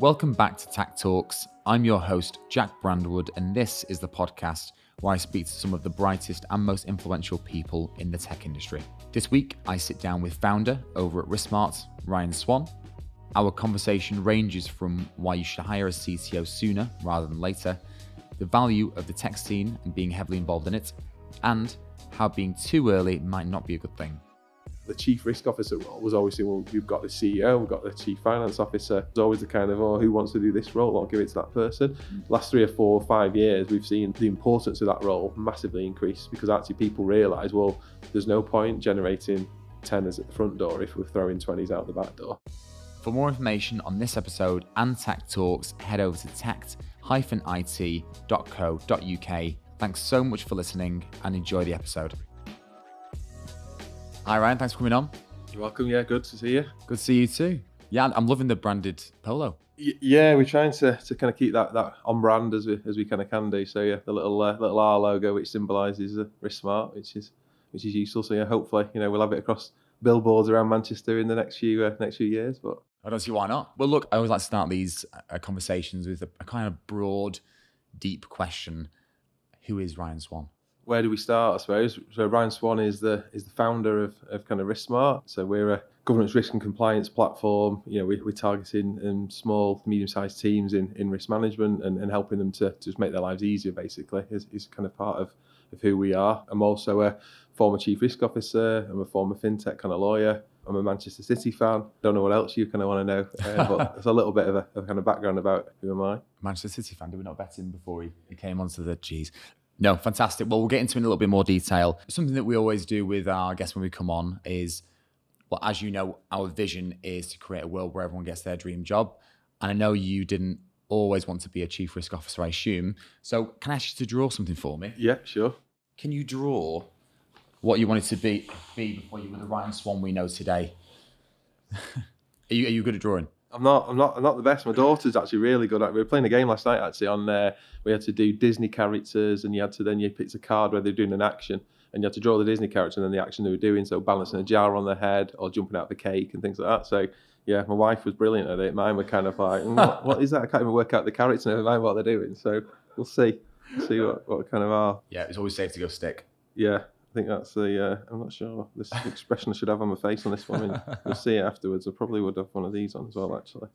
Welcome back to Tact Talks. I'm your host, Jack Brandwood, and this is the podcast where I speak to some of the brightest and most influential people in the tech industry. This week, I sit down with founder over at RiskSmart, Ryan Swann. Our conversation ranges from why you should hire a CTO sooner rather than later, the value of the tech scene and being heavily involved in it, and how being too early might not be a good thing the chief risk officer role was always saying, well, you've got the CEO, we've got the chief finance officer. It's always the kind of, oh, who wants to do this role? I'll give it to that person. Last three or four or five years, we've seen the importance of that role massively increase because actually people realise, well, there's no point generating tenors at the front door if we're throwing 20s out the back door. For more information on this episode and Tact Talks, head over to tact-it.co.uk. Thanks so much for listening and enjoy the episode. Hi, Ryan. Thanks for coming on. You're welcome. Yeah, good to see you. Good to see you too. Yeah, I'm loving the branded polo. Y- yeah, we're trying to, to kind of keep that, that on brand as we as we kind of can do. So yeah, the little uh, little R logo which symbolises the RiskSmart, which is which is useful. So yeah, hopefully you know we'll have it across billboards around Manchester in the next few uh, next few years. But I don't see why not. Well, look, I always like to start these uh, conversations with a, a kind of broad, deep question: Who is Ryan Swann? Where do we start? I suppose. So Ryan Swann is the is the founder of, of kind of RiskSmart. So we're a governance risk and compliance platform. You know, we, we're targeting um, small, medium-sized teams in, in risk management and, and helping them to, to just make their lives easier. Basically, is, is kind of part of, of who we are. I'm also a former chief risk officer. I'm a former fintech kind of lawyer. I'm a Manchester City fan. Don't know what else you kind of want to know, uh, but it's a little bit of a, kind of background about who am I. Manchester City fan. Did we not bet him before he, he came onto the G's? No, fantastic. Well, we'll get into it in a little bit more detail. Something that we always do with our guests when we come on is, well, as you know, our vision is to create a world where everyone gets their dream job. And I know you didn't always want to be a chief risk officer, I assume. So can I ask you to draw something for me? Yeah, sure. Can you draw what you wanted to be, be before you were the Ryan Swann we know today? are, you, are you good at drawing? I'm not. I'm not. I'm not the best. My daughter's actually really good at. We were playing a game last night actually. On there, we had to do Disney characters, and you had to then you picked a card where they're doing an action, and you had to draw the Disney character and then the action they were doing. So balancing a jar on their head or jumping out of a cake and things like that. So yeah, my wife was brilliant at it. Mine were kind of like, mm, what, what is that? I can't even work out the character. Never mind what they're doing. So we'll see. see what, what kind of are. Yeah, it's always safe to go stick. Yeah, I think that's the. Uh, I'm not sure this expression I should have on my face on this one. we'll see it afterwards. I probably would have one of these on as well, actually.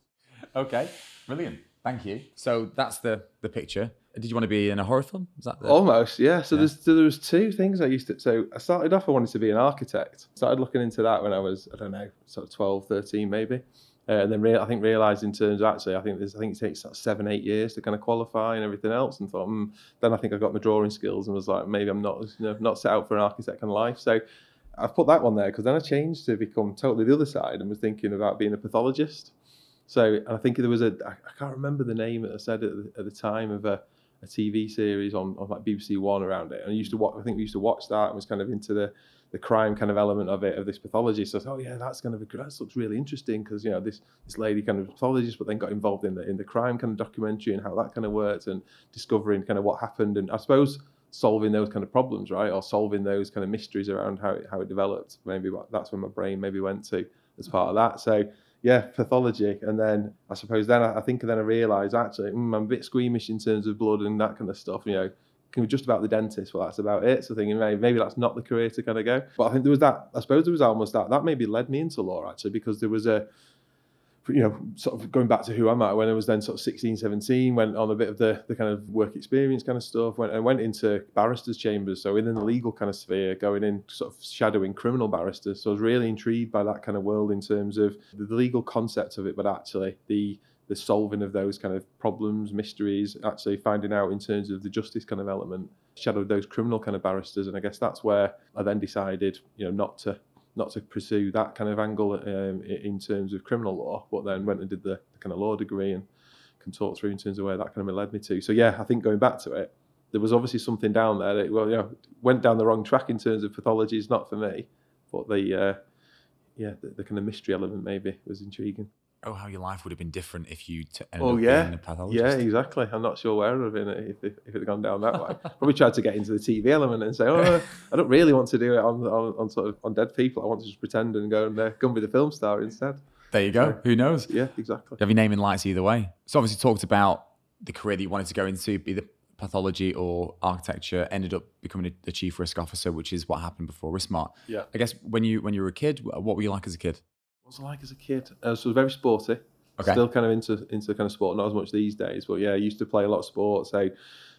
Okay, brilliant. Thank you. So that's the the picture. Did you want to be in a horror film? Is that the... almost? Yeah. So yeah. there's so there was two things I used to. So I started off. I wanted to be an architect. Started looking into that when I was I don't know, sort of 12, 13 maybe. Uh, and then I think realised in terms of actually, I think I think it takes seven, eight years to kind of qualify and everything else. And thought, mm. then I think I got my drawing skills and was like, maybe I'm not you know, not set out for an architect kind of life. So I've put that one there because then I changed to become totally the other side and was thinking about being a pathologist. So I think there was a I can't remember the name that I said at the, at the time of a, a TV series on, on like BBC One around it. And I used to watch. I think we used to watch that and was kind of into the the crime kind of element of it of this pathology. So oh yeah, that's kind of a, that looks really interesting because you know this this lady kind of pathologist, but then got involved in the in the crime kind of documentary and how that kind of worked and discovering kind of what happened and I suppose solving those kind of problems, right, or solving those kind of mysteries around how it, how it developed. Maybe that's where my brain maybe went to as part of that. So yeah, pathology. And then I suppose then I, I think then I realised actually mm, I'm a bit squeamish in terms of blood and that kind of stuff. You know, can be just about the dentist. Well, that's about it. So thinking maybe, maybe that's not the career to kind of go. But I think there was that. I suppose there was almost that. That maybe led me into law actually because there was a you know, sort of going back to who I'm at, when I was then sort of 16, 17, went on a bit of the, the kind of work experience kind of stuff, went and went into barristers' chambers, so within the legal kind of sphere, going in sort of shadowing criminal barristers. So I was really intrigued by that kind of world in terms of the legal concept of it, but actually the the solving of those kind of problems, mysteries, actually finding out in terms of the justice kind of element, shadowed those criminal kind of barristers, and I guess that's where I then decided, you know, not to not to pursue that kind of angle um, in terms of criminal law, but then went and did the, the, kind of law degree and can talk through in terms of where that kind of led me to. So yeah, I think going back to it, there was obviously something down there that well, you know, went down the wrong track in terms of pathology. It's not for me, but the uh, yeah, the, the kind of mystery element maybe was intriguing oh, how your life would have been different if you t- ended oh, yeah. being a pathologist. Yeah, exactly. I'm not sure where it would have been if, if, if it had gone down that way. Probably tried to get into the TV element and say, oh, I don't really want to do it on, on, on, sort of on dead people. I want to just pretend and go and uh, go and be the film star instead. There you go. Who knows? Yeah, exactly. You have your name in lights either way. So obviously talked about the career that you wanted to go into, be the pathology or architecture. Ended up becoming the chief risk officer, which is what happened before RiskSmart. Yeah. I guess when you when you were a kid, what were you like as a kid? What was I like as a kid? Uh, so I was very sporty. Okay. Still kind of into into kind of sport, not as much these days, but yeah, I used to play a lot of sports. So,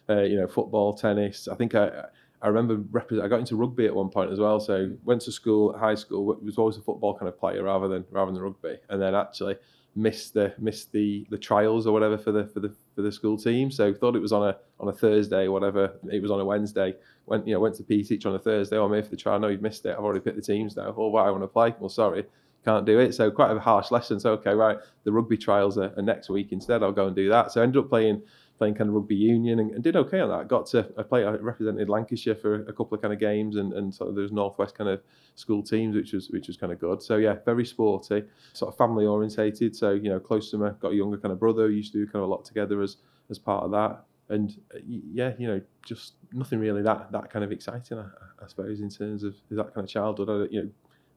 uh, you know, football, tennis. I think I I remember represent, I got into rugby at one point as well. So went to school, high school, was always a football kind of player rather than rather than rugby, and then actually missed the missed the the trials or whatever for the for the for the school team. So thought it was on a on a Thursday or whatever. It was on a Wednesday. Went you know went to PE teacher on a Thursday. Oh, here for the trial. No, you've missed it. I've already picked the teams now. Oh, why I want to play. Well, sorry can't do it. So quite a harsh lesson. So okay, right, the rugby trials are, are, next week instead. I'll go and do that. So I ended up playing playing kind of rugby union and, and did okay on that. Got to I played I represented Lancashire for a couple of kind of games and and sort of those northwest kind of school teams, which was which was kind of good. So yeah, very sporty, sort of family orientated. So you know, close to my got a younger kind of brother. Used to do kind of a lot together as as part of that. And uh, yeah, you know, just nothing really that that kind of exciting, I, I suppose, in terms of that kind of childhood. I, you know,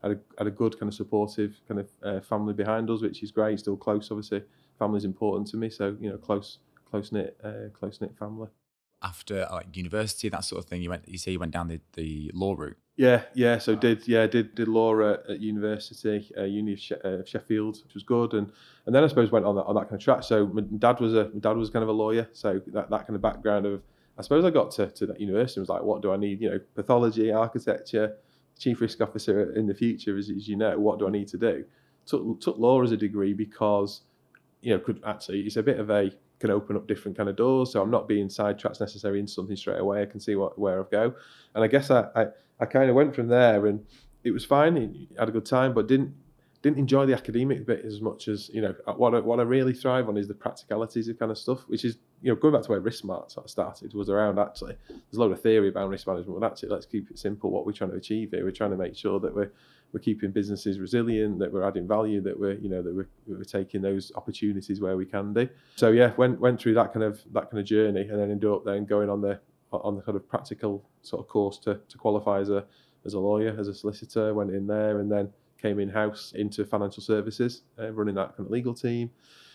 had a, had a good kind of supportive kind of uh, family behind us, which is great. Still close, obviously. Family's important to me, so you know, close, close knit, uh, close knit family. After like university, that sort of thing, you went. You say you went down the, the law route. Yeah, yeah. So did yeah did did law at, at university, uh, Uni of she- uh, Sheffield, which was good, and and then I suppose went on that on that kind of track. So my dad was a my dad was kind of a lawyer, so that, that kind of background of I suppose I got to, to that university and was like, what do I need? You know, pathology, architecture, chief risk officer in the future, as, as you know, what do I need to do? Took, took law as a degree because, you know, could actually, it's a bit of a, can open up different kind of doors. So I'm not being sidetracked necessarily into something straight away. I can see what, where I go. And I guess I, I, I kind of went from there and it was fine. had a good time, but didn't, didn't enjoy the academic bit as much as you know uh, what I, what I really thrive on is the practicalities of kind of stuff which is you know going back to where RiskSmart sort of started was around actually there's a lot of theory about risk management but actually let's keep it simple what we're trying to achieve here we're trying to make sure that we're we're keeping businesses resilient that we're adding value that we're you know that we're, we're taking those opportunities where we can do so yeah went went through that kind of that kind of journey and then ended up then going on the on the kind of practical sort of course to, to qualify as a as a lawyer as a solicitor went in there and then came in house into financial services, uh, running that kind of legal team,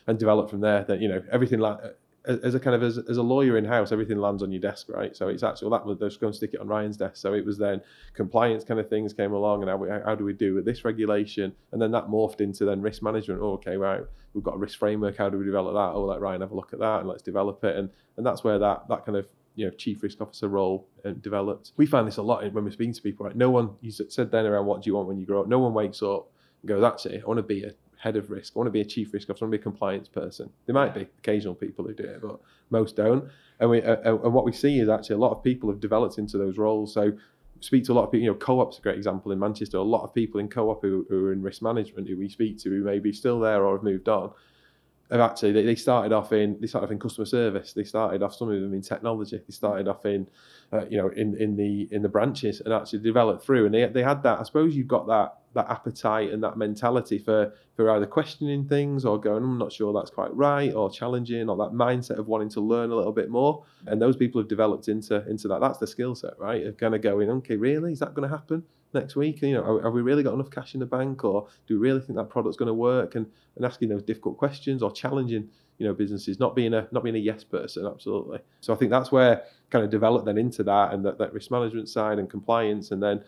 and developed from there. That you know everything like as a kind of as, as a lawyer in house, everything lands on your desk, right? So it's actually well, that was just going to stick it on Ryan's desk. So it was then compliance kind of things came along, and how, we, how do we do with this regulation? And then that morphed into then risk management. Oh, okay, right, we've got a risk framework. How do we develop that? Oh, let Ryan have a look at that, and let's develop it. And and that's where that that kind of you know chief risk officer role uh, developed. We find this a lot when we're speaking to people. Right, no one you said then around what do you want when you grow up. No one wakes up and goes, that's it. I want to be a head of risk. I want to be a chief risk officer. I want to be a compliance person. There might be occasional people who do it, but most don't. And we uh, uh, and what we see is actually a lot of people have developed into those roles. So speak to a lot of people. You know, co-op's a great example in Manchester. A lot of people in co-op who, who are in risk management who we speak to who may be still there or have moved on have actually they, they started off in they started off in customer service. They started off some of them in technology. They started off in uh, you know in in the in the branches and actually developed through. And they they had that. I suppose you've got that that appetite and that mentality for for either questioning things or going I'm not sure that's quite right or challenging or that mindset of wanting to learn a little bit more. And those people have developed into into that. That's the skill set, right? Of kind of going, okay, really, is that going to happen? Next week? You know, have we really got enough cash in the bank, or do we really think that product's going to work? And and asking those difficult questions or challenging, you know, businesses, not being a not being a yes person, absolutely. So I think that's where kind of developed then into that and that, that risk management side and compliance, and then,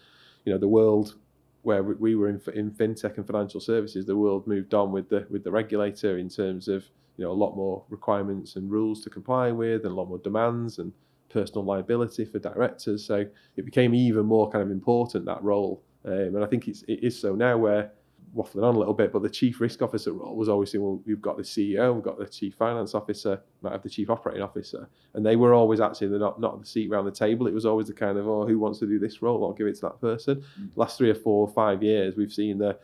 you know, the world where we were in in fintech and financial services, the world moved on with the with the regulator in terms of you know a lot more requirements and rules to comply with, and a lot more demands and personal liability for directors. So it became even more kind of important that role. Um, and I think it's, it is so now where waffling on a little bit, but the chief risk officer role was always saying, well, we've got the CEO, we've got the chief finance officer, might have the chief operating officer, and they were always actually the not not the seat around the table. It was always the kind of, oh, who wants to do this role? I'll give it to that person. Mm-hmm. Last three or four or five years, we've seen the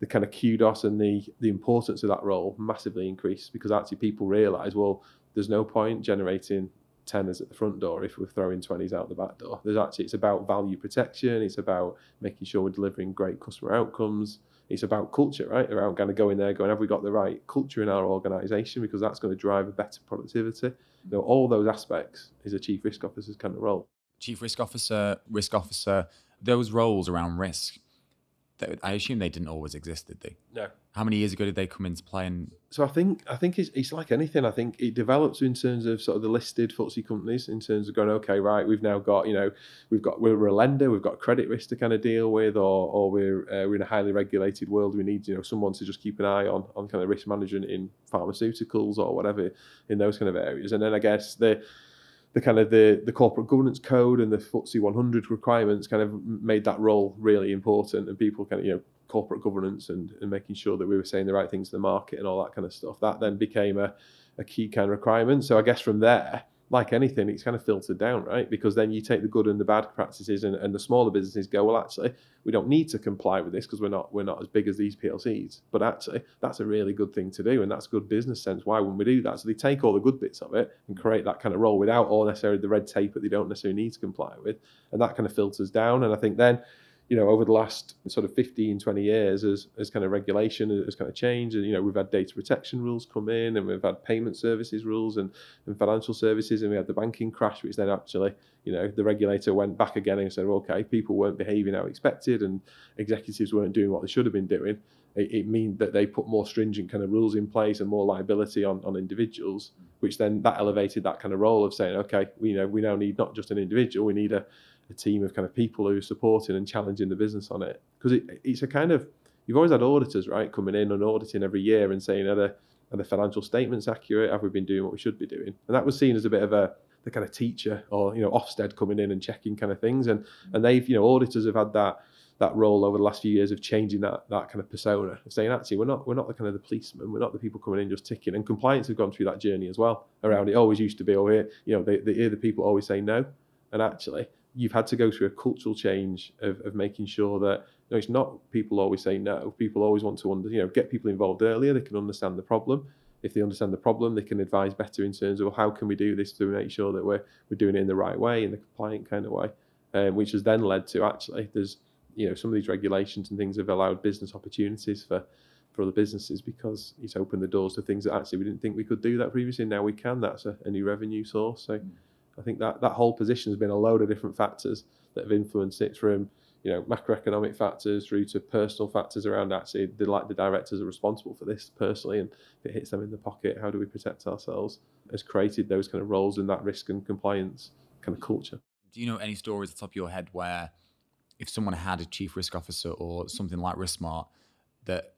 the kind of kudos and the the importance of that role massively increase because actually people realise, well, there's no point generating tenors at the front door if we're throwing 20s out the back door. There's actually it's about value protection, it's about making sure we're delivering great customer outcomes. It's about culture, right? Around kind of going there, going, have we got the right culture in our organization? Because that's going to drive a better productivity. You know, all those aspects is a chief risk officer's kind of role. Chief risk officer, risk officer, those roles around risk, I assume they didn't always exist, did they? No. How many years ago did they come into play? And so I think I think it's, it's like anything. I think it develops in terms of sort of the listed FTSE companies in terms of going, okay, right, we've now got you know we've got we're a lender, we've got credit risk to kind of deal with, or or we're uh, we're in a highly regulated world. We need you know someone to just keep an eye on on kind of risk management in pharmaceuticals or whatever in those kind of areas. And then I guess the the kind of the, the corporate governance code and the FTSE 100 requirements kind of made that role really important. And people kind of you know corporate governance and, and making sure that we were saying the right things to the market and all that kind of stuff that then became a, a key kind of requirement. So i guess from there like anything, it's kind of filtered down, right? Because then you take the good and the bad practices, and, and the smaller businesses go, well, actually, we don't need to comply with this because we're not we're not as big as these PLCs. But actually, that's a really good thing to do, and that's good business sense. Why wouldn't we do that? So they take all the good bits of it and create that kind of role without all necessarily the red tape that they don't necessarily need to comply with, and that kind of filters down. And I think then you know, over the last sort of 15, 20 years as, as kind of regulation has kind of changed. And, you know, we've had data protection rules come in and we've had payment services rules and, and financial services and we had the banking crash, which then actually, you know, the regulator went back again and said, well, okay, people weren't behaving how expected and executives weren't doing what they should have been doing. It, it means that they put more stringent kind of rules in place and more liability on, on individuals, which then that elevated that kind of role of saying, okay, we, you know, we now need not just an individual, we need a, a team of kind of people who are supporting and challenging the business on it. Because it, it's a kind of you've always had auditors, right, coming in and auditing every year and saying are the are the financial statements accurate? Have we been doing what we should be doing? And that was seen as a bit of a the kind of teacher or you know Ofsted coming in and checking kind of things. And and they've you know auditors have had that that role over the last few years of changing that that kind of persona of saying actually we're not we're not the kind of the policeman we're not the people coming in just ticking and compliance have gone through that journey as well around it always used to be oh here you know they, they hear the people always say no and actually you've had to go through a cultural change of, of making sure that you know, it's not people always say no. People always want to under, you know get people involved earlier. They can understand the problem. If they understand the problem, they can advise better in terms of well, how can we do this to make sure that we're we're doing it in the right way, in the compliant kind of way, um, which has then led to actually there's you know some of these regulations and things have allowed business opportunities for for other businesses because it's opened the doors to things that actually we didn't think we could do that previously. Now we can. That's a, a new revenue source. So. Mm I think that that whole position has been a load of different factors that have influenced it from you know macroeconomic factors through to personal factors around actually the like the directors are responsible for this personally and if it hits them in the pocket how do we protect ourselves? Has created those kind of roles in that risk and compliance kind of culture. Do you know any stories at the top of your head where if someone had a chief risk officer or something like RiskSmart that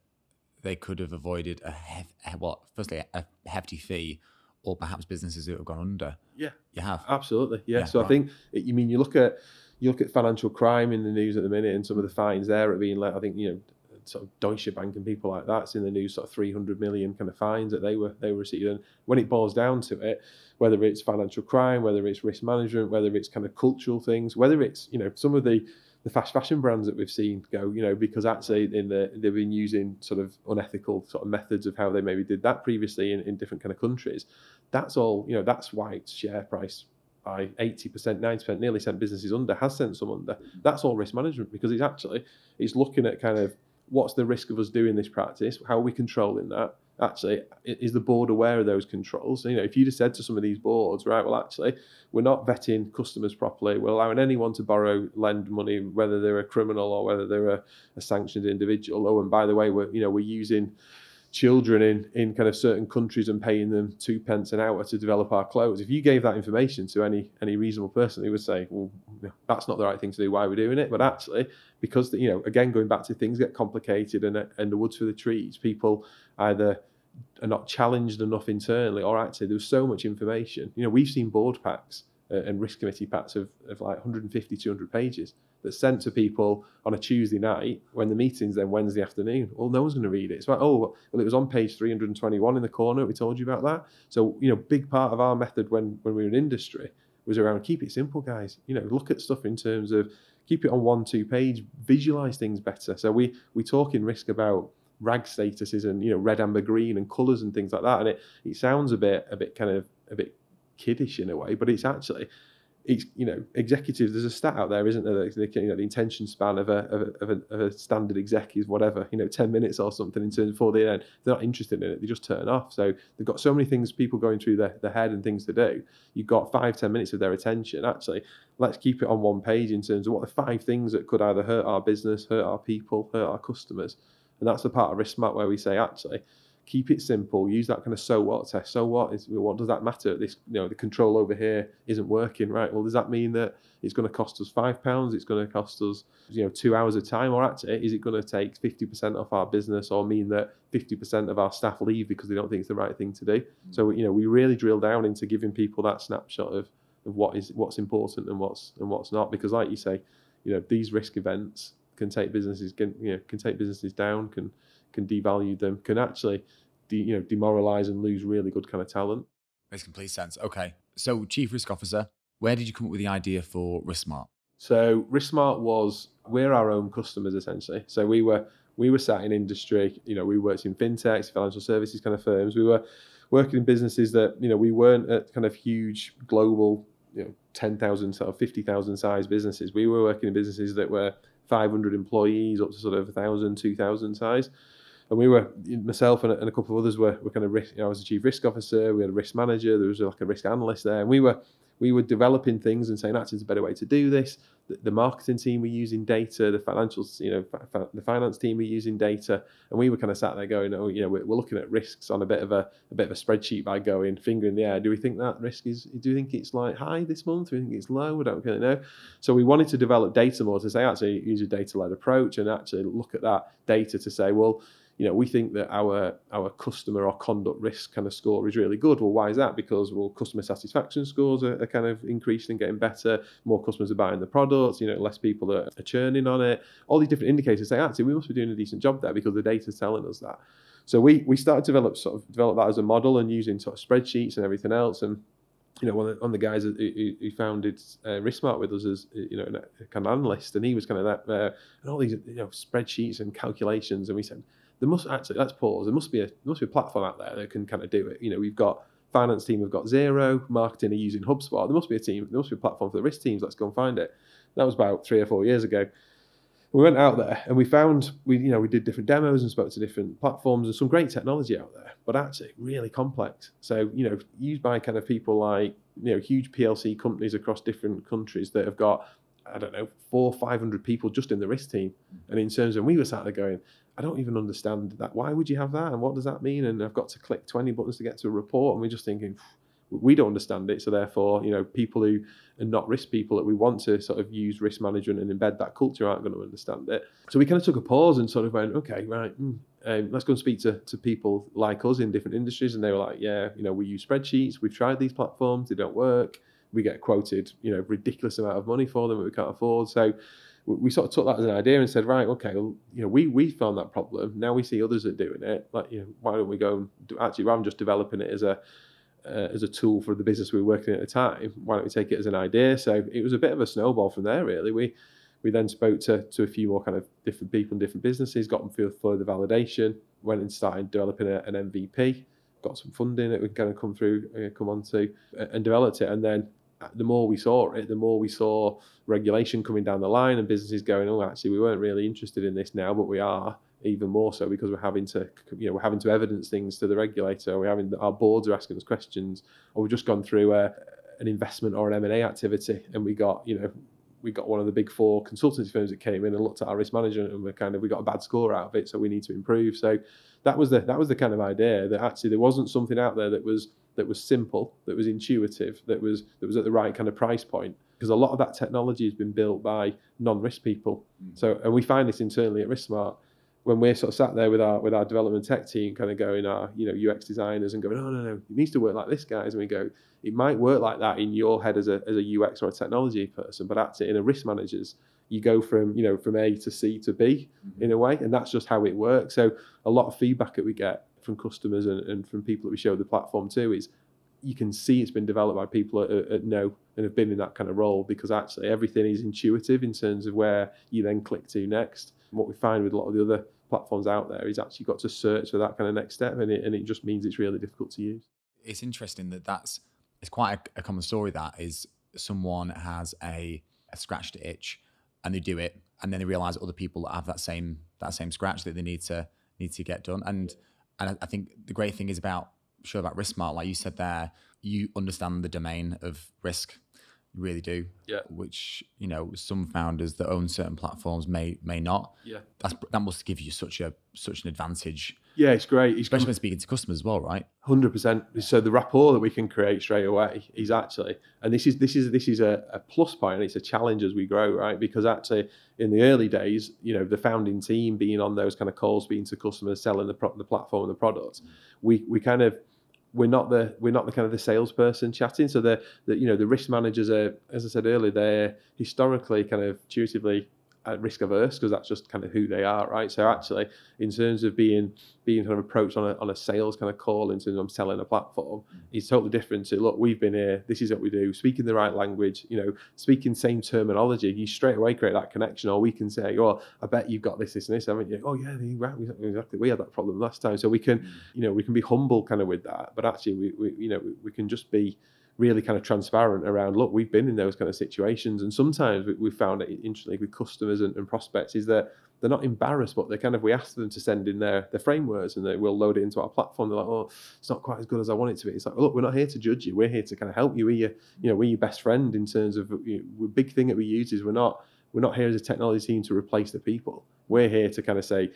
they could have avoided a hef- well firstly a hefty fee or perhaps businesses that have gone under. Yeah, you have absolutely. Yeah. yeah so right. I think you mean you look at you look at financial crime in the news at the minute, and some of the fines there are being like I think you know sort of Deutsche Bank and people like that's in the news, sort of 300 million kind of fines that they were they were receiving. And when it boils down to it, whether it's financial crime, whether it's risk management, whether it's kind of cultural things, whether it's you know some of the the fast fashion brands that we've seen go, you know, because actually in the they've been using sort of unethical sort of methods of how they maybe did that previously in, in different kind of countries. That's all, you know, that's why its share price by 80%, 90%, nearly sent businesses under, has sent some under. That's all risk management because it's actually it's looking at kind of what's the risk of us doing this practice, how are we controlling that, actually is the board aware of those controls? You know if you just said to some of these boards right well actually we're not vetting customers properly. We're allowing anyone to borrow lend money whether they're a criminal or whether they're a, a sanctioned individual. Oh and by the way we're you know we're using children in in kind of certain countries and paying them two pence an hour to develop our clothes. If you gave that information to any any reasonable person they would say well that's not the right thing to do. Why are we doing it? But actually because you know again going back to things get complicated and and the woods for the trees people either are not challenged enough internally, or actually there's so much information. You know, we've seen board packs Uh, and risk committee packs of, of like 150, 200 pages that's sent to people on a Tuesday night when the meeting's then Wednesday afternoon. Well, no one's going to read it. It's like, oh, well, it was on page 321 in the corner. We told you about that. So, you know, big part of our method when, when we were in industry was around keep it simple, guys. You know, look at stuff in terms of keep it on one, two page, visualize things better. So we, we talk in risk about rag statuses and you know red, amber, green and colours and things like that. And it it sounds a bit a bit kind of a bit kiddish in a way, but it's actually it's you know executives. There's a stat out there, isn't there? The, you know, the intention span of a, of a, of a of a standard exec is whatever you know, ten minutes or something in terms before they end. They're not interested in it. They just turn off. So they've got so many things people going through their, their head and things to do. You've got five ten minutes of their attention. Actually, let's keep it on one page in terms of what the five things that could either hurt our business, hurt our people, hurt our customers. And that's the part of RiskSmart where we say actually keep it simple. Use that kind of so what test. So what is what does that matter? This you know the control over here isn't working, right? Well, does that mean that it's going to cost us five pounds? It's going to cost us you know two hours of time, or actually is it going to take fifty percent off our business, or mean that fifty percent of our staff leave because they don't think it's the right thing to do? Mm-hmm. So you know we really drill down into giving people that snapshot of of what is what's important and what's and what's not, because like you say, you know these risk events can take businesses can you know can take businesses down can can devalue them, can actually de, you know demoralize and lose really good kind of talent. Makes complete sense. Okay, so chief risk officer, where did you come up with the idea for RiskSmart? So RiskSmart was we're our own customers essentially. So we were we were sat in industry. You know, we worked in fintechs, financial services kind of firms. We were working in businesses that you know we weren't at kind of huge global you know 10,000 sort of 50,000 size businesses. We were working in businesses that were 500 employees up to sort of 1,000, 2,000 size. And we were, myself and a, and a couple of others were, were kind of, risk, you know, I was a chief risk officer, we had a risk manager, there was like a risk analyst there. And we were, we were developing things and saying, it's a better way to do this. The, the marketing team were using data, the financial, you know, fa- the finance team were using data, and we were kind of sat there going, oh, you know, we're, we're, looking at risks on a bit of a, a bit of a spreadsheet by going finger in the air. Do we think that risk is? Do we think it's like high this month? Do we think it's low? We don't really know. So we wanted to develop data more to say actually use a data led approach and actually look at that data to say, well you know, we think that our our customer or conduct risk kind of score is really good. Well, why is that? Because well, customer satisfaction scores are, are kind of increasing, and getting better. More customers are buying the products. You know, less people are, are churning on it. All these different indicators say actually we must be doing a decent job there because the data is telling us that. So we we started to develop sort of develop that as a model and using sort of spreadsheets and everything else and you know, one of the, guys who, founded uh, RiskSmart with us as you know a kind of analyst, and he was kind of that uh, and all these you know spreadsheets and calculations, and we said, there must actually let's pause. There must be a there must be a platform out there that can kind of do it. You know, we've got finance team, we've got Xero, marketing are using HubSpot. There must be a team. There must be a platform for the risk teams. Let's go and find it. That was about three or four years ago. We went out there and we found we you know we did different demos and spoke to different platforms and some great technology out there, but actually really complex. So you know used by kind of people like you know huge PLC companies across different countries that have got I don't know, four, five hundred people just in the risk team. And in terms of, we were sat there going, I don't even understand that. Why would you have that? And what does that mean? And I've got to click 20 buttons to get to a report. And we're just thinking, we don't understand it. So therefore, you know, people who are not risk people that we want to sort of use risk management and embed that culture aren't going to understand it. So we kind of took a pause and sort of went, okay, right, mm, um, let's go and speak to, to people like us in different industries. And they were like, yeah, you know, we use spreadsheets. We've tried these platforms. They don't work. We get quoted, you know, ridiculous amount of money for them that we can't afford. So we sort of took that as an idea and said, right, okay, well, you know, we we found that problem. Now we see others are doing it. Like, you know, why don't we go and do, actually rather than just developing it as a uh, as a tool for the business we were working at the time, why don't we take it as an idea? So it was a bit of a snowball from there, really. We we then spoke to to a few more kind of different people and different businesses, got them through further validation, went and started developing a, an MVP, got some funding that we kind of come through, uh, come on to, and developed it, and then the more we saw it, the more we saw regulation coming down the line and businesses going, oh, actually, we weren't really interested in this now, but we are even more so because we're having to, you know, we're having to evidence things to the regulator. We're having our boards are asking us questions, or we've just gone through a, an investment or an M and A activity, and we got, you know, we got one of the big four consultancy firms that came in and looked at our risk management, and we kind of we got a bad score out of it, so we need to improve. So that was the that was the kind of idea that actually there wasn't something out there that was that was simple, that was intuitive, that was that was at the right kind of price point. Because a lot of that technology has been built by non-risk people. Mm. So, and we find this internally at RiskSmart when we're sort of sat there with our with our development tech team, kind of going, our you know UX designers, and going, no, no, no, it needs to work like this, guys. And we go, it might work like that in your head as a as a UX or a technology person, but actually in a risk manager's, you go from you know from A to C to B mm-hmm. in a way, and that's just how it works. So a lot of feedback that we get from customers and, and from people that we show the platform to is you can see it's been developed by people at, at no and have been in that kind of role because actually everything is intuitive in terms of where you then click to next. And what we find with a lot of the other platforms out there is actually got to search for that kind of next step, and it and it just means it's really difficult to use. It's interesting that that's it's quite a, a common story. That is someone has a, a scratched itch and they do it and then they realize other people have that same that same scratch that they need to need to get done and and I think the great thing is about sure about RiskSmart like you said there you understand the domain of risk you really do Yeah. which you know some founders that own certain platforms may may not Yeah. that's that must give you such a such an advantage Yeah, it's great. It's especially when speaking to customers as well right Hundred percent. So the rapport that we can create straight away is actually, and this is this is this is a, a plus point, and it's a challenge as we grow, right? Because actually, in the early days, you know, the founding team being on those kind of calls, being to customers, selling the pro- the platform and the product, mm. we we kind of we're not the we're not the kind of the salesperson chatting. So the, the you know the risk managers are, as I said earlier, they're historically kind of intuitively risk averse because that's just kind of who they are, right? So actually, in terms of being being kind of approached on a, on a sales kind of call in terms of I'm selling a platform, mm. it's totally different to look, we've been here, this is what we do, speaking the right language, you know, speaking same terminology, you straight away create that connection. Or we can say, oh, I bet you've got this, this, and this, haven't you? Oh yeah, right, exactly. We had that problem last time, so we can, mm. you know, we can be humble kind of with that, but actually, we, we you know, we, we can just be really kind of transparent around look we've been in those kind of situations. And sometimes we, we found it interestingly with customers and, and prospects is that they're not embarrassed but they kind of we ask them to send in their their frameworks and they will load it into our platform. They're like oh it's not quite as good as i want it to be. It's like look we're not here to judge you. We're here to kind of help you. We're your you know we're your best friend in terms of you know, the big thing that we use is we're not we're not here as a technology team to replace the people. We're here to kind of say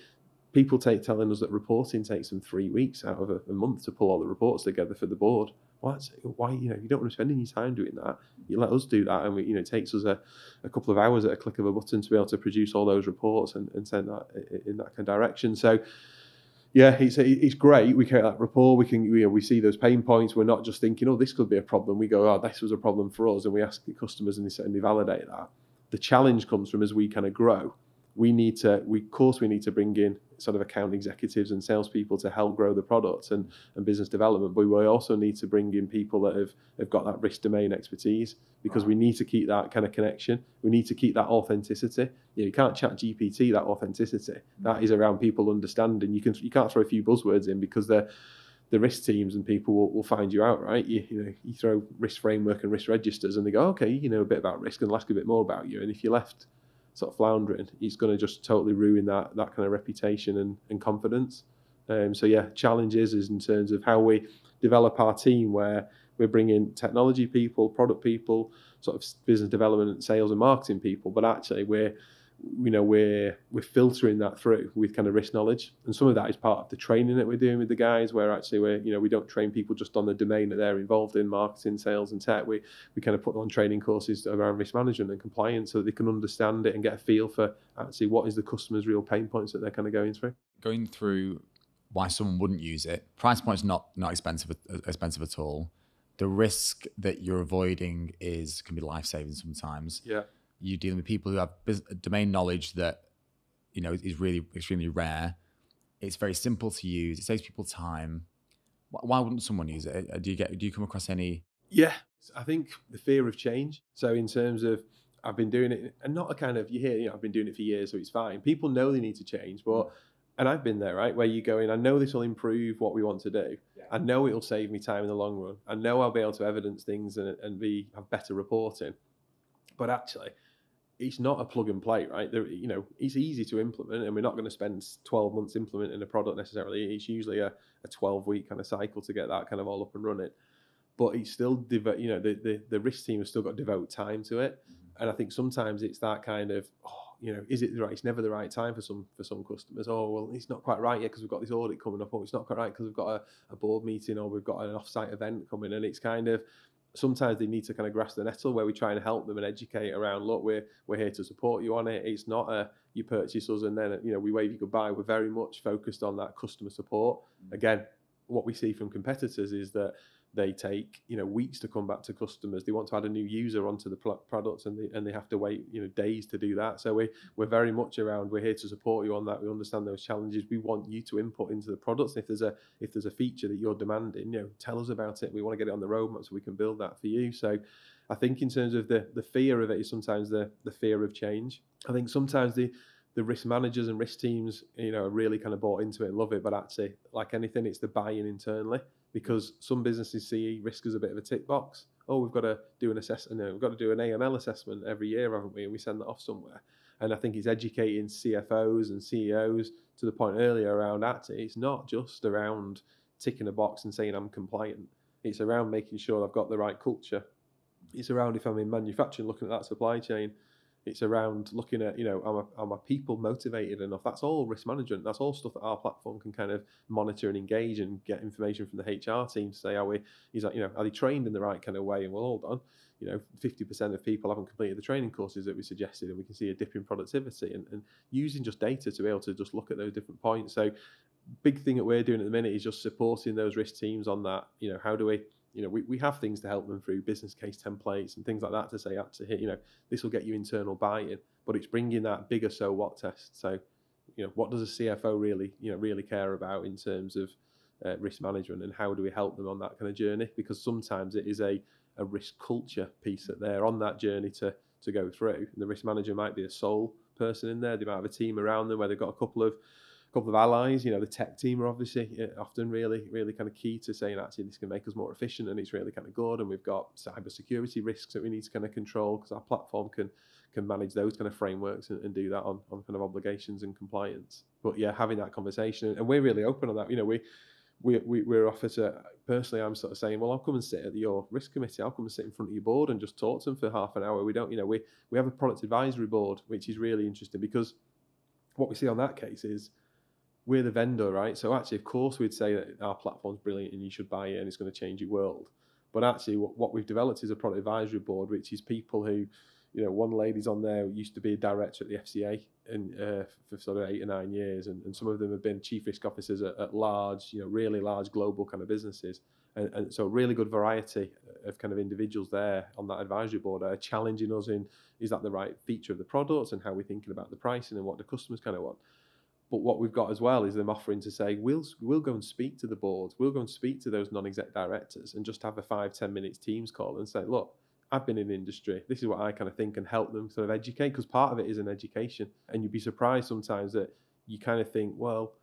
people take telling us that reporting takes them three weeks out of a, a month to pull all the reports together for the board why, why you know you don't want to spend any time doing that. You let us do that and we you know it takes us a, a couple of hours at a click of a button to be able to produce all those reports and, and send that in that kind of direction. So yeah it's it's great. We create that rapport. We can you know, we see those pain points. We're not just thinking oh this could be a problem. We go oh this was a problem for us and we ask the customers and they, they validate that. The challenge comes from as we kind of grow we need to we of course we need to bring in sort of account executives and salespeople to help grow the product and, and business development. But we also need to bring in people that have, have got that risk domain expertise because we need to keep that kind of connection. We need to keep that authenticity. You, know, you can't chat GPT that authenticity. Mm. That is around people understanding. You can you can't throw a few buzzwords in because they're the risk teams and people will, will find you out, right? You, you know, you throw risk framework and risk registers, and they go, okay, you know a bit about risk, and they'll ask a bit more about you. And if you're left sort of floundering, it's going to just totally ruin that that kind of reputation and, and confidence. Um, so yeah, challenges is in terms of how we develop our team, where we're bringing technology people, product people, sort of business development, sales and marketing people, but actually we're you know we're we're filtering that through with kind of risk knowledge. And some of that is part of the training that we're doing with the guys where actually we're you know we don't train people just on the domain that they're involved in marketing sales and tech. We we kind of put them on training courses around risk management and compliance so that they can understand it and get a feel for actually what is the customer's real pain points that they're kind of going through. Going through why someone wouldn't use it price point's not not expensive expensive at all. The risk that you're avoiding is can be life-saving sometimes. Yeah you're dealing with people who have domain knowledge that you know is really extremely rare. It's very simple to use. It saves people time. Why wouldn't someone use it? Uh, Do you get? Do you come across any? Yeah, I think the fear of change. So in terms of I've been doing it, and not a kind of you hear, you know, I've been doing it for years, so it's fine. People know they need to change, but and I've been there, right? Where you go in, I know this will improve what we want to do. Yeah. I know it'll save me time in the long run. I know I'll be able to evidence things and, and be have better reporting. But actually, it's not a plug and play, right? There, you know, it's easy to implement, and we're not going to spend 12 months implementing a product necessarily. It's usually a, a 12 week kind of cycle to get that kind of all up and running. But it's still, devote, you know, the, the, the risk team has still got to devote time to it. Mm-hmm. And I think sometimes it's that kind of, oh, you know, is it the right? It's never the right time for some for some customers. Oh well, it's not quite right yet because we've got this audit coming up, or it's not quite right because we've got a, a board meeting, or we've got an off-site event coming, and it's kind of sometimes they need to kind of grasp the nettle where we try and help them and educate around look we're we're here to support you on it. It's not a you purchase us and then you know we wave you goodbye. We're very much focused on that customer support. Mm. again what we see from competitors is that they take you know weeks to come back to customers. They want to add a new user onto the products and they, and they have to wait you know days to do that. So we we're very much around. We're here to support you on that. We understand those challenges. We want you to input into the products. If there's a if there's a feature that you're demanding you know tell us about it. We want to get it on the roadmap so we can build that for you. So I think in terms of the the fear of it is sometimes the the fear of change. I think sometimes the the risk managers and risk teams, you know, are really kind of bought into it love it. But actually, like anything, it's the buy-in internally because some businesses see risk as a bit of a tick box. oh, we've got to do an assessment, we've got to do an AML assessment every year, haven't we? And we send that off somewhere. And I think it's educating CFOs and CEOs to the point earlier around that. it's not just around ticking a box and saying I'm compliant. It's around making sure I've got the right culture. It's around if I'm in manufacturing, looking at that supply chain. It's around looking at, you know, are my, are my people motivated enough? That's all risk management. That's all stuff that our platform can kind of monitor and engage and get information from the HR team to say, are we, he's like, you know, are they trained in the right kind of way? And well, hold on, you know, 50% of people haven't completed the training courses that we suggested, and we can see a dip in productivity and, and using just data to be able to just look at those different points. So, big thing that we're doing at the minute is just supporting those risk teams on that. You know, how do we you know, we, we have things to help them through business case templates and things like that to say, actually, here, you know, this will get you internal buy-in, but it's bringing that bigger so what test. So, you know, what does a CFO really, you know, really care about in terms of uh, risk management and how do we help them on that kind of journey? Because sometimes it is a, a risk culture piece that they're on that journey to to go through. And the risk manager might be a sole person in there. They might have a team around them where they've got a couple of couple of allies. You know, the tech team are obviously uh, often really, really kind of key to saying actually this can make us more efficient and it's really kind of good. And we've got cyber security risks that we need to kind of control because our platform can can manage those kind of frameworks and, and, do that on, on kind of obligations and compliance. But yeah, having that conversation and we're really open on that. You know, we we, we, we're offered to, personally, I'm sort of saying, well, I'll come and sit at your risk committee. I'll come and sit in front of your board and just talk to them for half an hour. We don't, you know, we, we have a product advisory board, which is really interesting because what we see on that case is we're the vendor, right? So actually, of course, we'd say that our platform's brilliant and you should buy it and it's going to change your world. But actually, what, what we've developed is a product advisory board, which is people who, you know, one lady's on there who used to be a director at the FCA uh, for sort of eight or nine years, and, and some of them have been chief risk officers at, at large, you know, really large global kind of businesses. And, and, so really good variety of kind of individuals there on that advisory board are challenging us in is that the right feature of the product and how we're thinking about the pricing and what the customers kind of want. But what we've got as well is them offering to say, we'll we'll go and speak to the boards, we'll go and speak to those non-exec directors and just have a five, 10 minutes Teams call and say, look, I've been in industry. This is what I kind of think and help them sort of educate because part of it is an education. And you'd be surprised sometimes that you kind of think, well,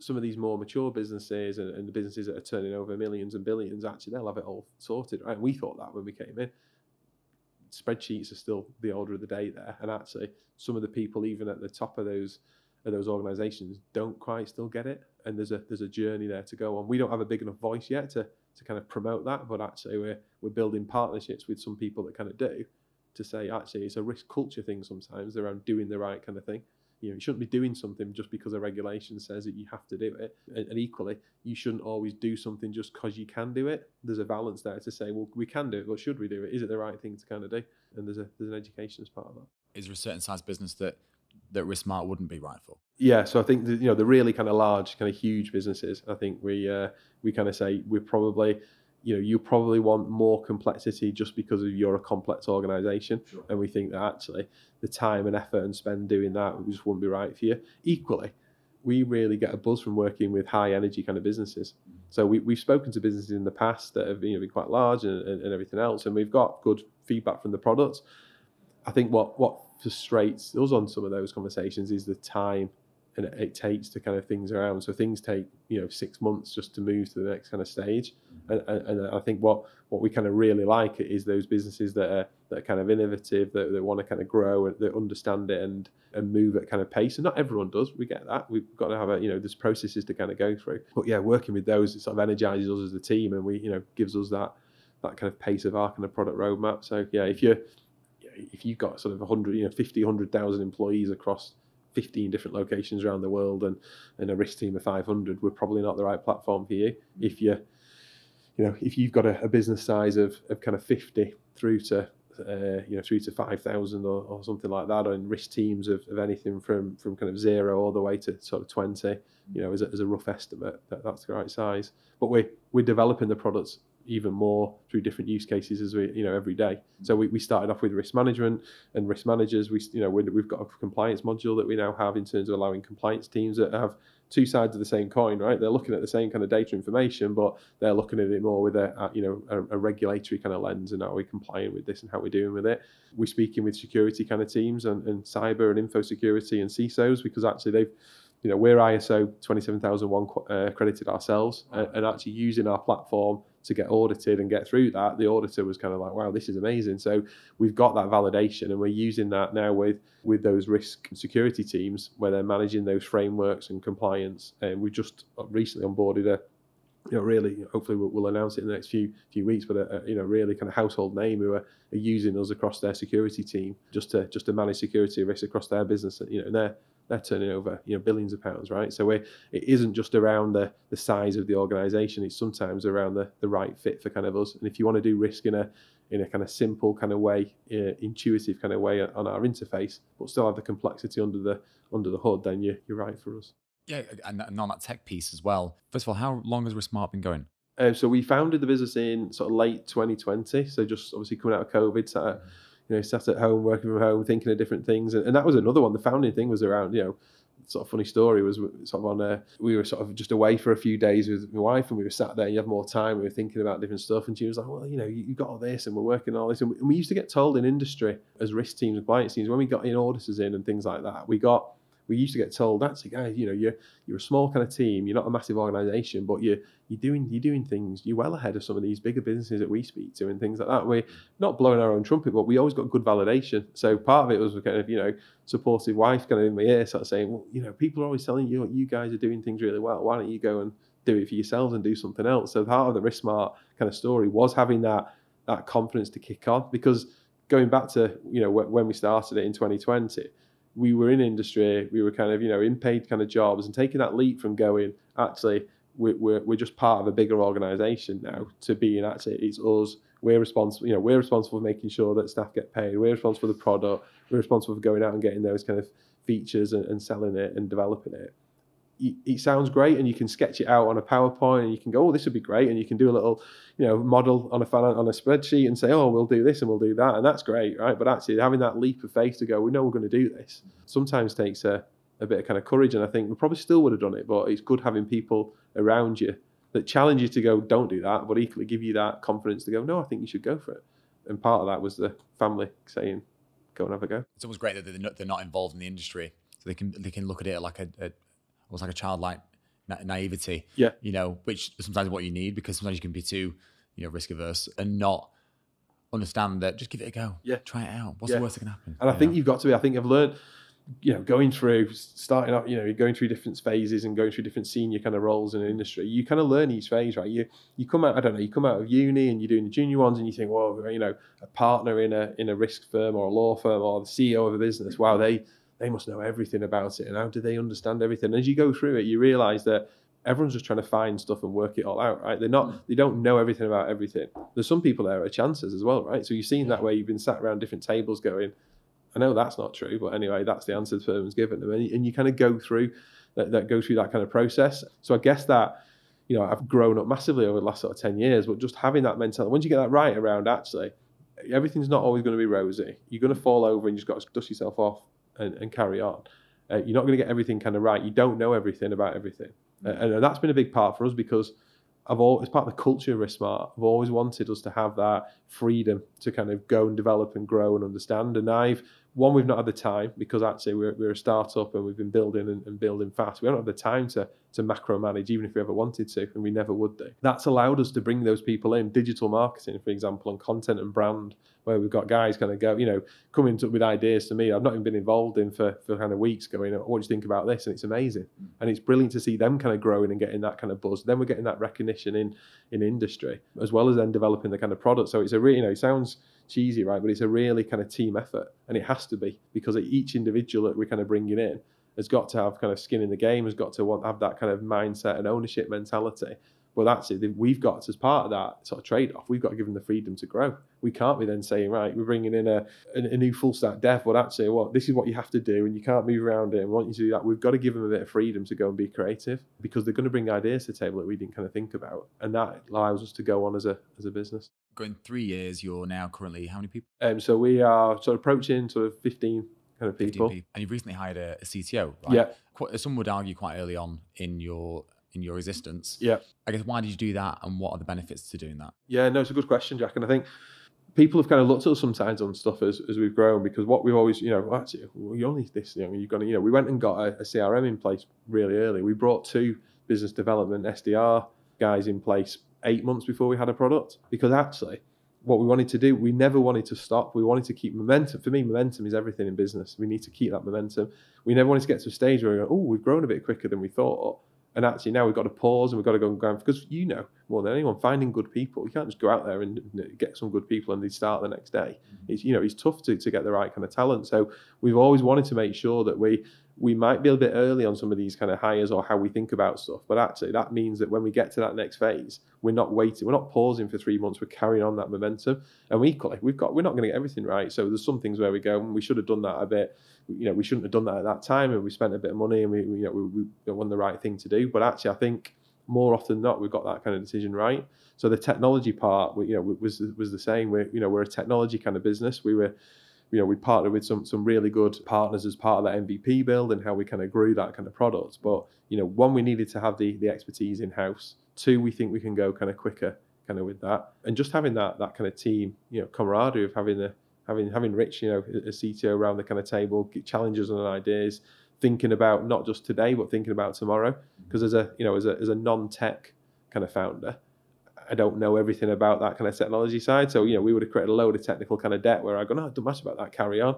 some of these more mature businesses and, and the businesses that are turning over millions and billions, actually, they'll have it all sorted, right? And we thought that when we came in. Spreadsheets are still the order of the day there. And actually, some of the people, even at the top of those those organisations don't quite still get it, and there's a there's a journey there to go on. We don't have a big enough voice yet to to kind of promote that, but actually we're we're building partnerships with some people that kind of do to say actually it's a risk culture thing sometimes around doing the right kind of thing. You know, you shouldn't be doing something just because a regulation says that you have to do it. And, and equally, you shouldn't always do something just because you can do it. There's a balance there to say, well, we can do it, but should we do it? Is it the right thing to kind of do? And there's a there's an education as part of that. Is there a certain size business that that RiskSmart wouldn't be right for? Yeah, so I think the, you know the really kind of large, kind of huge businesses. I think we uh, we kind of say we're probably you know you probably want more complexity just because of you're a complex organization sure. and we think that actually the time and effort and spend doing that just wouldn't be right for you equally we really get a buzz from working with high energy kind of businesses mm-hmm. so we, we've spoken to businesses in the past that have you know, been quite large and, and, and everything else and we've got good feedback from the products i think what what frustrates us on some of those conversations is the time and it, takes to kind of things around. So things take you know six months just to move to the next kind of stage. Mm-hmm. And, and, and I think what what we kind of really like is those businesses that are that are kind of innovative, that, that want to kind of grow and that understand it and and move at kind of pace. And not everyone does. We get that. We've got to have a you know there's processes to kind of go through. But yeah, working with those it sort of energizes us as a team, and we you know gives us that that kind of pace of our kind of product roadmap. So yeah, if you're if you've got sort of 100, you know, 50, 100,000 employees across 15 different locations around the world and, and a risk team of 500, we're probably not the right platform for you. If you you know, if you've got a, a business size of, of kind of 50 through to uh, you know, through to 5,000 or, or something like that, and risk teams of, of anything from, from kind of zero all the way to sort of 20, you know, as a, as a rough estimate, that, that's the right size. But we're, we're developing the products even more through different use cases as we you know every day. Mm. So we, we started off with risk management and risk managers. We you know we, we've got a compliance module that we now have in terms of allowing compliance teams that have two sides of the same coin right? They're looking at the same kind of data information but they're looking at it more with a, you know a, a regulatory kind of lens and how we're complying with this and how we're doing with it. We're speaking with security kind of teams and, and cyber and info security and CISOs because actually they've you know, we're ISO 27001 uh, accredited ourselves, and, and actually using our platform to get audited and get through that, the auditor was kind of like, wow, this is amazing. So we've got that validation and we're using that now with with those risk security teams where they're managing those frameworks and compliance. And we just recently onboarded a you know, really, hopefully we'll, we'll, announce it in the next few few weeks. But a, a, you know, really kind of household name who are, are, using us across their security team just to just to manage security risks across their business. You know, and they're they're turning over you know billions of pounds, right? So it isn't just around the the size of the organisation; it's sometimes around the the right fit for kind of us. And if you want to do risk in a in a kind of simple kind of way, uh, intuitive kind of way on our interface, but still have the complexity under the under the hood, then you, you're right for us. Yeah, and, on that tech piece as well. First of all, how long has RiskSmart been going? Uh, so we founded the business in sort of late 2020. So just obviously coming out of COVID, sat at, you know, sat at home, working from home, thinking of different things, and, and that was another one. The founding thing was around, you know, sort of funny story was sort of on a, we were sort of just away for a few days with my wife and we were sat there you have more time we were thinking about different stuff. And she was like well you know you, you got all this and we're working all this. And we, and we, used to get told in industry as risk teams and compliance teams when we got in auditors in and things like that we got we used to get told, that's a guy, you know, you're you're a small kind of team, you're not a massive organisation, but you're you're doing you're doing things, you're well ahead of some of these bigger businesses that we speak to and things like that. We're not blowing our own trumpet, but we always got good validation. So part of it was kind of, you know, supportive wife kind of in my ear, sort of saying, well, you know, people are always telling you you guys are doing things really well. Why don't you go and do it for yourselves and do something else? So part of the RiskSmart kind of story was having that that confidence to kick on because going back to you know when we started it in 2020 we were in industry, we were kind of, you know, in paid kind of jobs and taking that leap from going, actually, we're, we're, just part of a bigger organization now to being actually, it's us, we're responsible, you know, we're responsible for making sure that staff get paid, we're responsible for the product, we're responsible for going out and getting those kind of features and, and selling it and developing it it sounds great and you can sketch it out on a PowerPoint and you can go, oh, this would be great. And you can do a little, you know, model on a on a spreadsheet and say, oh, we'll do this and we'll do that. And that's great, right? But actually having that leap of faith to go, we know we're going to do this sometimes takes a, a bit of kind of courage. And I think we probably still would have done it, but it's good having people around you that challenge you to go, don't do that, but equally give you that confidence to go, no, I think you should go for it. And part of that was the family saying, go and have a go. It's always great that they're not, they're not involved in the industry. So they can they can look at it like a, a almost like a childlike na- naivety. Yeah. You know, which sometimes what you need because sometimes you can be too, you know, risk averse and not understand that just give it a go. Yeah. Try it out. What's yeah. the worst that can happen? And I think know? you've got to be, I think I've learned, you know, going through, starting up, you know, going through different phases and going through different senior kind of roles in the industry, you kind of learn each phase, right? You you come out, I don't know, you come out of uni and you're doing the junior ones and you think, well, you know, a partner in a in a risk firm or a law firm or the CEO of a business, wow, they they must know everything about it and how do they understand everything? And as you go through it, you realize that everyone's just trying to find stuff and work it all out, right? They're not, mm. they don't know everything about everything. There's some people there are chances as well, right? So you've seen that where you've been sat around different tables going, I know that's not true, but anyway, that's the answer the firm's given them. And, and you kind of go through that, that, go through that kind of process. So I guess that, you know, I've grown up massively over the last sort of 10 years, but just having that mentality, once you get that right around actually, everything's not always going to be rosy. You're going to fall over and you just got to dust yourself off and, and carry on. Uh, you're not going to get everything kind of right. You don't know everything about everything, uh, and that's been a big part for us because I've always, as part of the culture of RiskSmart, I've always wanted us to have that freedom to kind of go and develop and grow and understand. And I've one, we've not had the time because actually we're, we're a startup and we've been building and, and, building fast. We don't have the time to, to macro manage, even if we ever wanted to, and we never would do. That's allowed us to bring those people in, digital marketing, for example, and content and brand, where we've got guys kind of go, you know, coming to, with ideas to me I've not even been involved in for, for kind of weeks going, oh, what do you think about this? And it's amazing. Mm. And it's brilliant to see them kind of growing and getting that kind of buzz. Then we're getting that recognition in, in industry, as well as then developing the kind of product. So it's a really, you know, it sounds cheesy, right? But it's a really kind of team effort, and it has to be because each individual that we're kind of bringing in has got to have kind of skin in the game, has got to want have that kind of mindset and ownership mentality. But that's it. We've got as part of that sort of trade off, we've got to give them the freedom to grow. We can't be then saying, right, we're bringing in a, a, a new full stack dev, but actually, well, this is what you have to do, and you can't move around it. And we want you to do that. We've got to give them a bit of freedom to go and be creative because they're going to bring ideas to the table that we didn't kind of think about, and that allows us to go on as a as a business. Going three years, you're now currently how many people? Um, so we are sort of approaching sort of 15 kind of people. people. And you've recently hired a, a CTO, right? Yeah. Quite, some would argue quite early on in your in your existence. Yeah. I guess why did you do that, and what are the benefits to doing that? Yeah, no, it's a good question, Jack. And I think people have kind of looked at us sometimes on stuff as, as we've grown because what we've always, you know, well, actually, we only need this, you know, you've got to, you know, we went and got a, a, CRM in place really early. We brought two business development SDR guys in place eight months before we had a product because actually, what we wanted to do, we never wanted to stop. We wanted to keep momentum. For me, momentum is everything in business. We need to keep that momentum. We never wanted to get to a stage where we go, oh, we've grown a bit quicker than we thought and actually now we've got to pause and we've got to go and go because you know more than anyone finding good people. You can't just go out there and get some good people and they start the next day. Mm-hmm. It's you know it's tough to, to get the right kind of talent. So we've always wanted to make sure that we we might be a bit early on some of these kind of hires or how we think about stuff, but actually that means that when we get to that next phase, we're not waiting, we're not pausing for three months, we're carrying on that momentum. And equally, we've got we're not going to get everything right. So there's some things where we go, mm, we should have done that a bit you know we shouldn't have done that at that time, and we spent a bit of money, and we, you know we, we won the right thing to do. But actually, I think more often than not, we've got that kind of decision right. So the technology part, you know, was was the same. We're you know we're a technology kind of business. We were you know, we partnered with some some really good partners as part of that MVP build and how we kind of grew that kind of product. But you know, one, we needed to have the the expertise in house. Two, we think we can go kind of quicker, kind of with that, and just having that that kind of team, you know, camaraderie of having the having having Rich, you know, a CTO around the kind of table, challenges and ideas, thinking about not just today but thinking about tomorrow. Because mm-hmm. as a you know as a as a non-tech kind of founder, I don't know everything about that kind of technology side. So you know we would have created a load of technical kind of debt where I go, no, it doesn't matter about that. Carry on.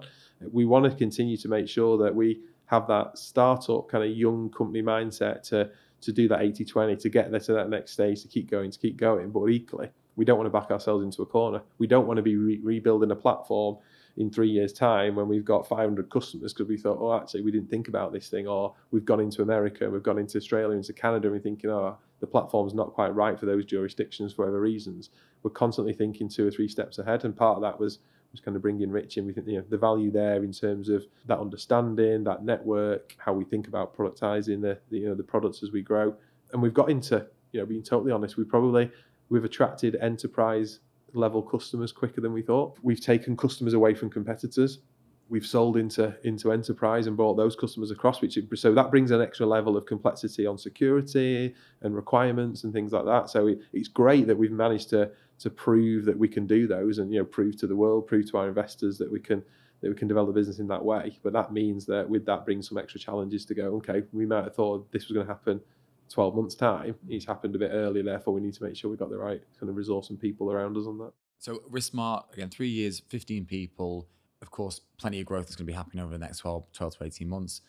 We want to continue to make sure that we have that startup kind of young company mindset to to do that 80-20 to get there to that next stage to keep going to keep going but equally we don't want to back ourselves into a corner. We don't want to be re- rebuilding a platform in three years' time when we've got 500 customers because we thought, oh, actually, we didn't think about this thing, or we've gone into America, we've gone into Australia, into Canada, and we're thinking, oh, the platform's not quite right for those jurisdictions for whatever reasons. We're constantly thinking two or three steps ahead, and part of that was was kind of bringing Rich in. We think you know the value there in terms of that understanding, that network, how we think about productizing the, the you know the products as we grow, and we've got into you know being totally honest, we probably We've attracted enterprise level customers quicker than we thought. We've taken customers away from competitors. We've sold into into enterprise and brought those customers across, which so that brings an extra level of complexity on security and requirements and things like that. So it, it's great that we've managed to to prove that we can do those and you know prove to the world, prove to our investors that we can that we can develop the business in that way. But that means that with that brings some extra challenges to go. Okay, we might have thought this was going to happen 12 months' time. It's happened a bit earlier, therefore, we need to make sure we've got the right kind of resource and people around us on that. So, RiskSmart, again, three years, 15 people. Of course, plenty of growth is going to be happening over the next 12, 12 to 18 months.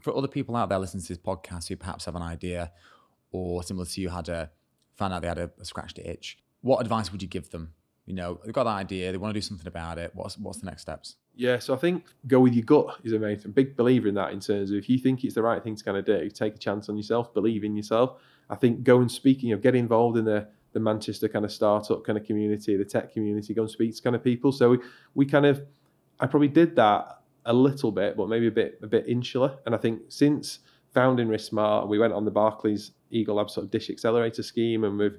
For other people out there listening to this podcast who perhaps have an idea or similar to you had a found out they had a, a scratched itch, what advice would you give them? You know, they've got that idea, they want to do something about it. What's what's the next steps? Yeah, so I think go with your gut is amazing. Big believer in that in terms of if you think it's the right thing to kind of do, take a chance on yourself, believe in yourself. I think go and speak, you know, get involved in the the Manchester kind of startup kind of community, the tech community, go and speak to kind of people. So we, we kind of I probably did that a little bit, but maybe a bit a bit insular. And I think since founding RiskSmart, we went on the Barclays Eagle Lab sort of dish accelerator scheme and we've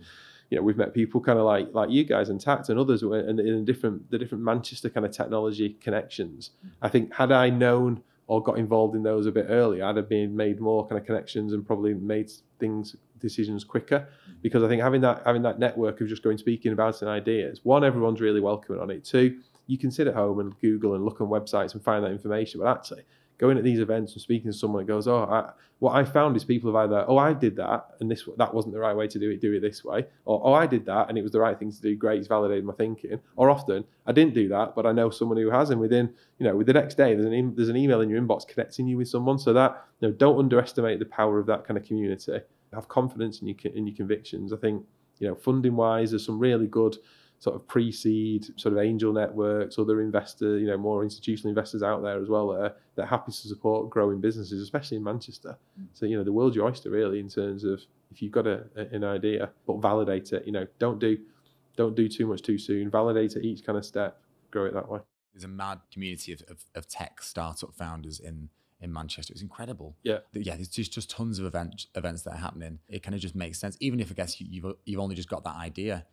you know, we've met people kind of like like you guys and Tact and others and in different the different Manchester kind of technology connections. I think had I known or got involved in those a bit earlier, I'd have been made more kind of connections and probably made things decisions quicker because I think having that having that network of just going speaking about and ideas, one, everyone's really welcoming on it. Two, you can sit at home and Google and look on websites and find that information, but actually going at these events and speaking to someone that goes, oh, I, what I found is people have either, oh, I did that and this that wasn't the right way to do it, do it this way, or oh, I did that and it was the right thing to do, great, it's validated my thinking. Or often, I didn't do that, but I know someone who has, and within, you know, with the next day, there's an there's an email in your inbox connecting you with someone. So that, you know, don't underestimate the power of that kind of community. Have confidence in your in your convictions. I think, you know, funding wise, there's some really good sort of pre-seed sort of angel networks, other investor, you know, more institutional investors out there as well that are, that are happy to support growing businesses, especially in Manchester. Mm. So you know, the world's your oyster really in terms of if you've got a, a, an idea, but validate it. You know, don't do don't do too much too soon. Validate it each kind of step, grow it that way. There's a mad community of, of, of tech startup founders in in Manchester. It's incredible. Yeah, yeah. There's just just tons of events events that are happening. It kind of just makes sense, even if I guess you, have you've only just got that idea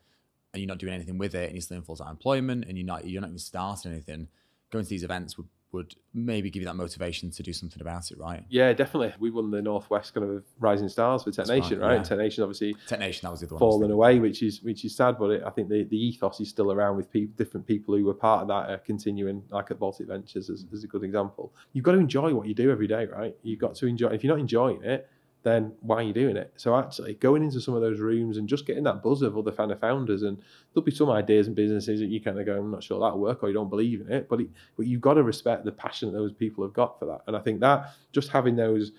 and you're not doing anything with it and you're still in full-time employment and you're not you're not even starting anything going to these events would, would maybe give you that motivation to do something about it, right? Yeah, definitely. We won the Northwest kind of Rising Stars for Tech Nation, right, right? yeah. Tech Nation obviously Tech Nation, that was the other one. Fallen away, which is which is sad. But it, I think the, the ethos is still around with people, different people who were part of that, are continuing like at Baltic Ventures as, as a good example. You've got to enjoy what you do every day, right? You've got to enjoy. If you're not enjoying it, then why are you doing it? So actually, going into some of those rooms and just getting that buzz of other kind of founders, and there'll be some ideas and businesses that you kind of go, I'm not sure that'll work, or you don't believe in it. But it, but you've got to respect the passion that those people have got for that. And I think that just having those,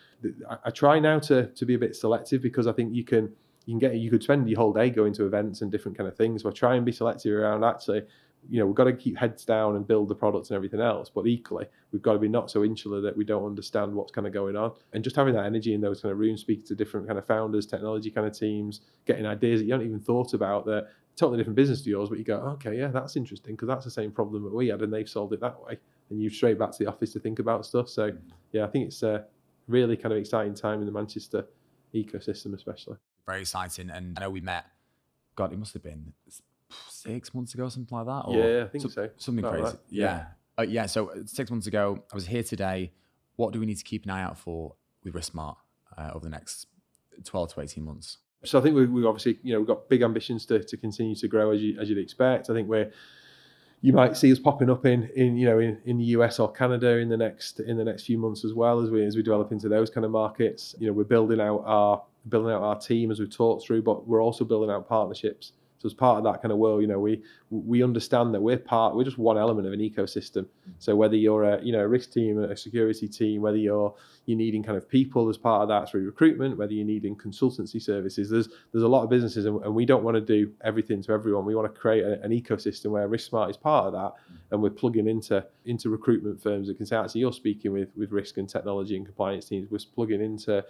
I, I try now to to be a bit selective because I think you can you can get you could spend your whole day going to events and different kind of things. I try and be selective around actually, you know, we've got to keep heads down and build the products and everything else. But equally, we've got to be not so insular that we don't understand what's kind of going on. And just having that energy in those kind of rooms, speaking to different kind of founders, technology kind of teams, getting ideas that you haven't even thought about that totally different business to yours, but you go, okay, yeah, that's interesting because that's the same problem that we had and they've solved it that way. And you straight back to the office to think about stuff. So mm. yeah, I think it's a really kind of exciting time in the Manchester ecosystem, especially. Very exciting. And I know we met, God, it must have been six months ago, something like that. Or Yeah, I think some- so. Something About crazy. that. Yeah. Uh, yeah. So uh, six months ago, I was here today. What do we need to keep an eye out for with RiskSmart uh, over the next 12 to 18 months? So I think we we obviously you know we've got big ambitions to, to continue to grow as you as you'd expect. I think we're you might see us popping up in, in you know in, in the US or Canada in the next in the next few months as well as we as we develop into those kind of markets. You know we're building out our building out our team as we've talked through, but we're also building out partnerships. So as part of that kind of world, you know, we we understand that we're part, we're just one element of an ecosystem. Mm-hmm. So whether you're a you know a risk team, a security team, whether you're you're needing kind of people as part of that through recruitment, whether you're needing consultancy services, there's there's a lot of businesses, and, and we don't want to do everything to everyone. We want to create a, an ecosystem where RiskSmart is part of that, mm-hmm. and we're plugging into into recruitment firms that can say, actually, you're speaking with with risk and technology and compliance teams. We're plugging into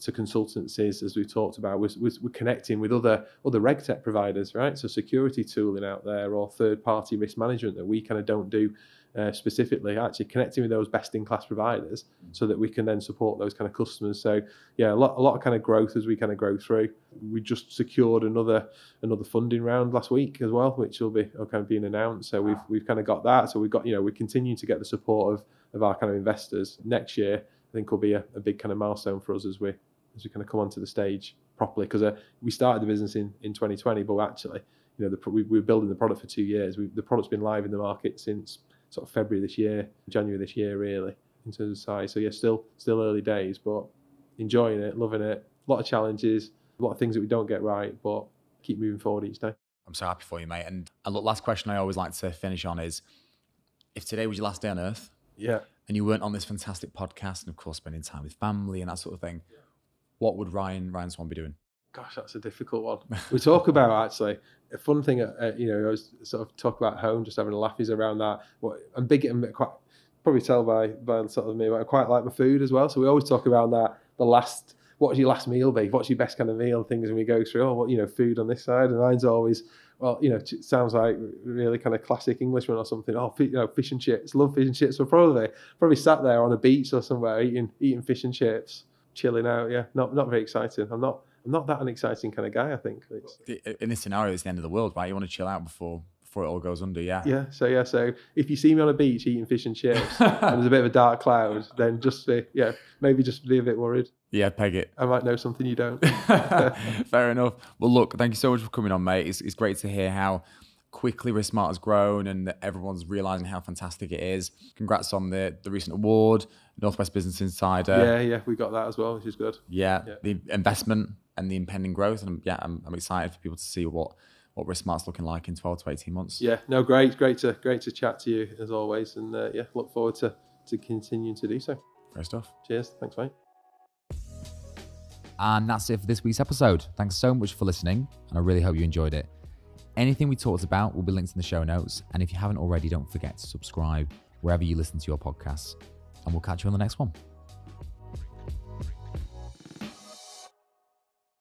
to consultancies, as we've talked about, we're, we're connecting with other other reg tech providers, right? So security tooling out there or third party risk management that we kind of don't do uh, specifically. Actually connecting with those best in class providers so that we can then support those kind of customers. So yeah, a lot a lot of kind of growth as we kind of grow through. We just secured another another funding round last week as well, which will be kind of being announced. So we've we've kind of got that. So we've got you know we continue to get the support of of our kind of investors next year. I think will be a, a big kind of milestone for us as we as we kind of come onto the stage properly because uh, we started the business in, in 2020, but actually, you know, the, we, we were building the product for two years. We, the product's been live in the market since sort of February this year, January this year, really, in terms of size. So yeah, still still early days, but enjoying it, loving it. A lot of challenges, a lot of things that we don't get right, but keep moving forward each day. I'm so happy for you, mate. And, and look, last question I always like to finish on is if today was your last day on earth Yeah. And you weren't on this fantastic podcast and, of course, spending time with family and that sort of thing, what would Ryan Ryan Swann be doing? Gosh, that's a difficult one. we talk about actually a fun thing. Uh, you know, I was sort of talk about home, just having a laugh around that. What I'm big and quite probably tell by by sort of me, but I quite like my food as well. So we always talk about that. The last, what's your last meal be? What's your best kind of meal? Things, and we go through. Oh, what you know, food on this side, and mine's always. Well, you know, it sounds like really kind of classic Englishman or something. Oh, you know, fish and chips. Love fish and chips. So probably, probably sat there on a beach or somewhere eating eating fish and chips, chilling out. Yeah, not not very exciting. I'm not I'm not that an exciting kind of guy. I think. It's, In this scenario, it's the end of the world, right? You want to chill out before before it all goes under, yeah. yeah. So yeah. So if you see me on a beach eating fish and chips and there's a bit of a dark cloud, then just be yeah, maybe just be a bit worried. Yeah, peg it. I might know something you don't. Fair enough. Well, look, thank you so much for coming on, mate. It's, it's great to hear how quickly RiskSmart has grown and that everyone's realizing how fantastic it is. Congrats on the, the recent award, Northwest Business Insider. yeah, yeah, we got that as well, which is good. Yeah, Yeah. the investment and the impending growth. And yeah, I'm, I'm excited for people to see what, what RiskSmart's looking like in 12 to 18 months. Yeah, no, great, great to great to chat to you as always, and uh, yeah, look forward to to continuing to do so. Great stuff. Cheers, thanks, mate. And that's it for this week's episode. Thanks so much for listening, and I really hope you enjoyed it. Anything we talked about will be linked in the show notes. And if you haven't already, don't forget to subscribe wherever you listen to your podcasts. And we'll catch you on the next one.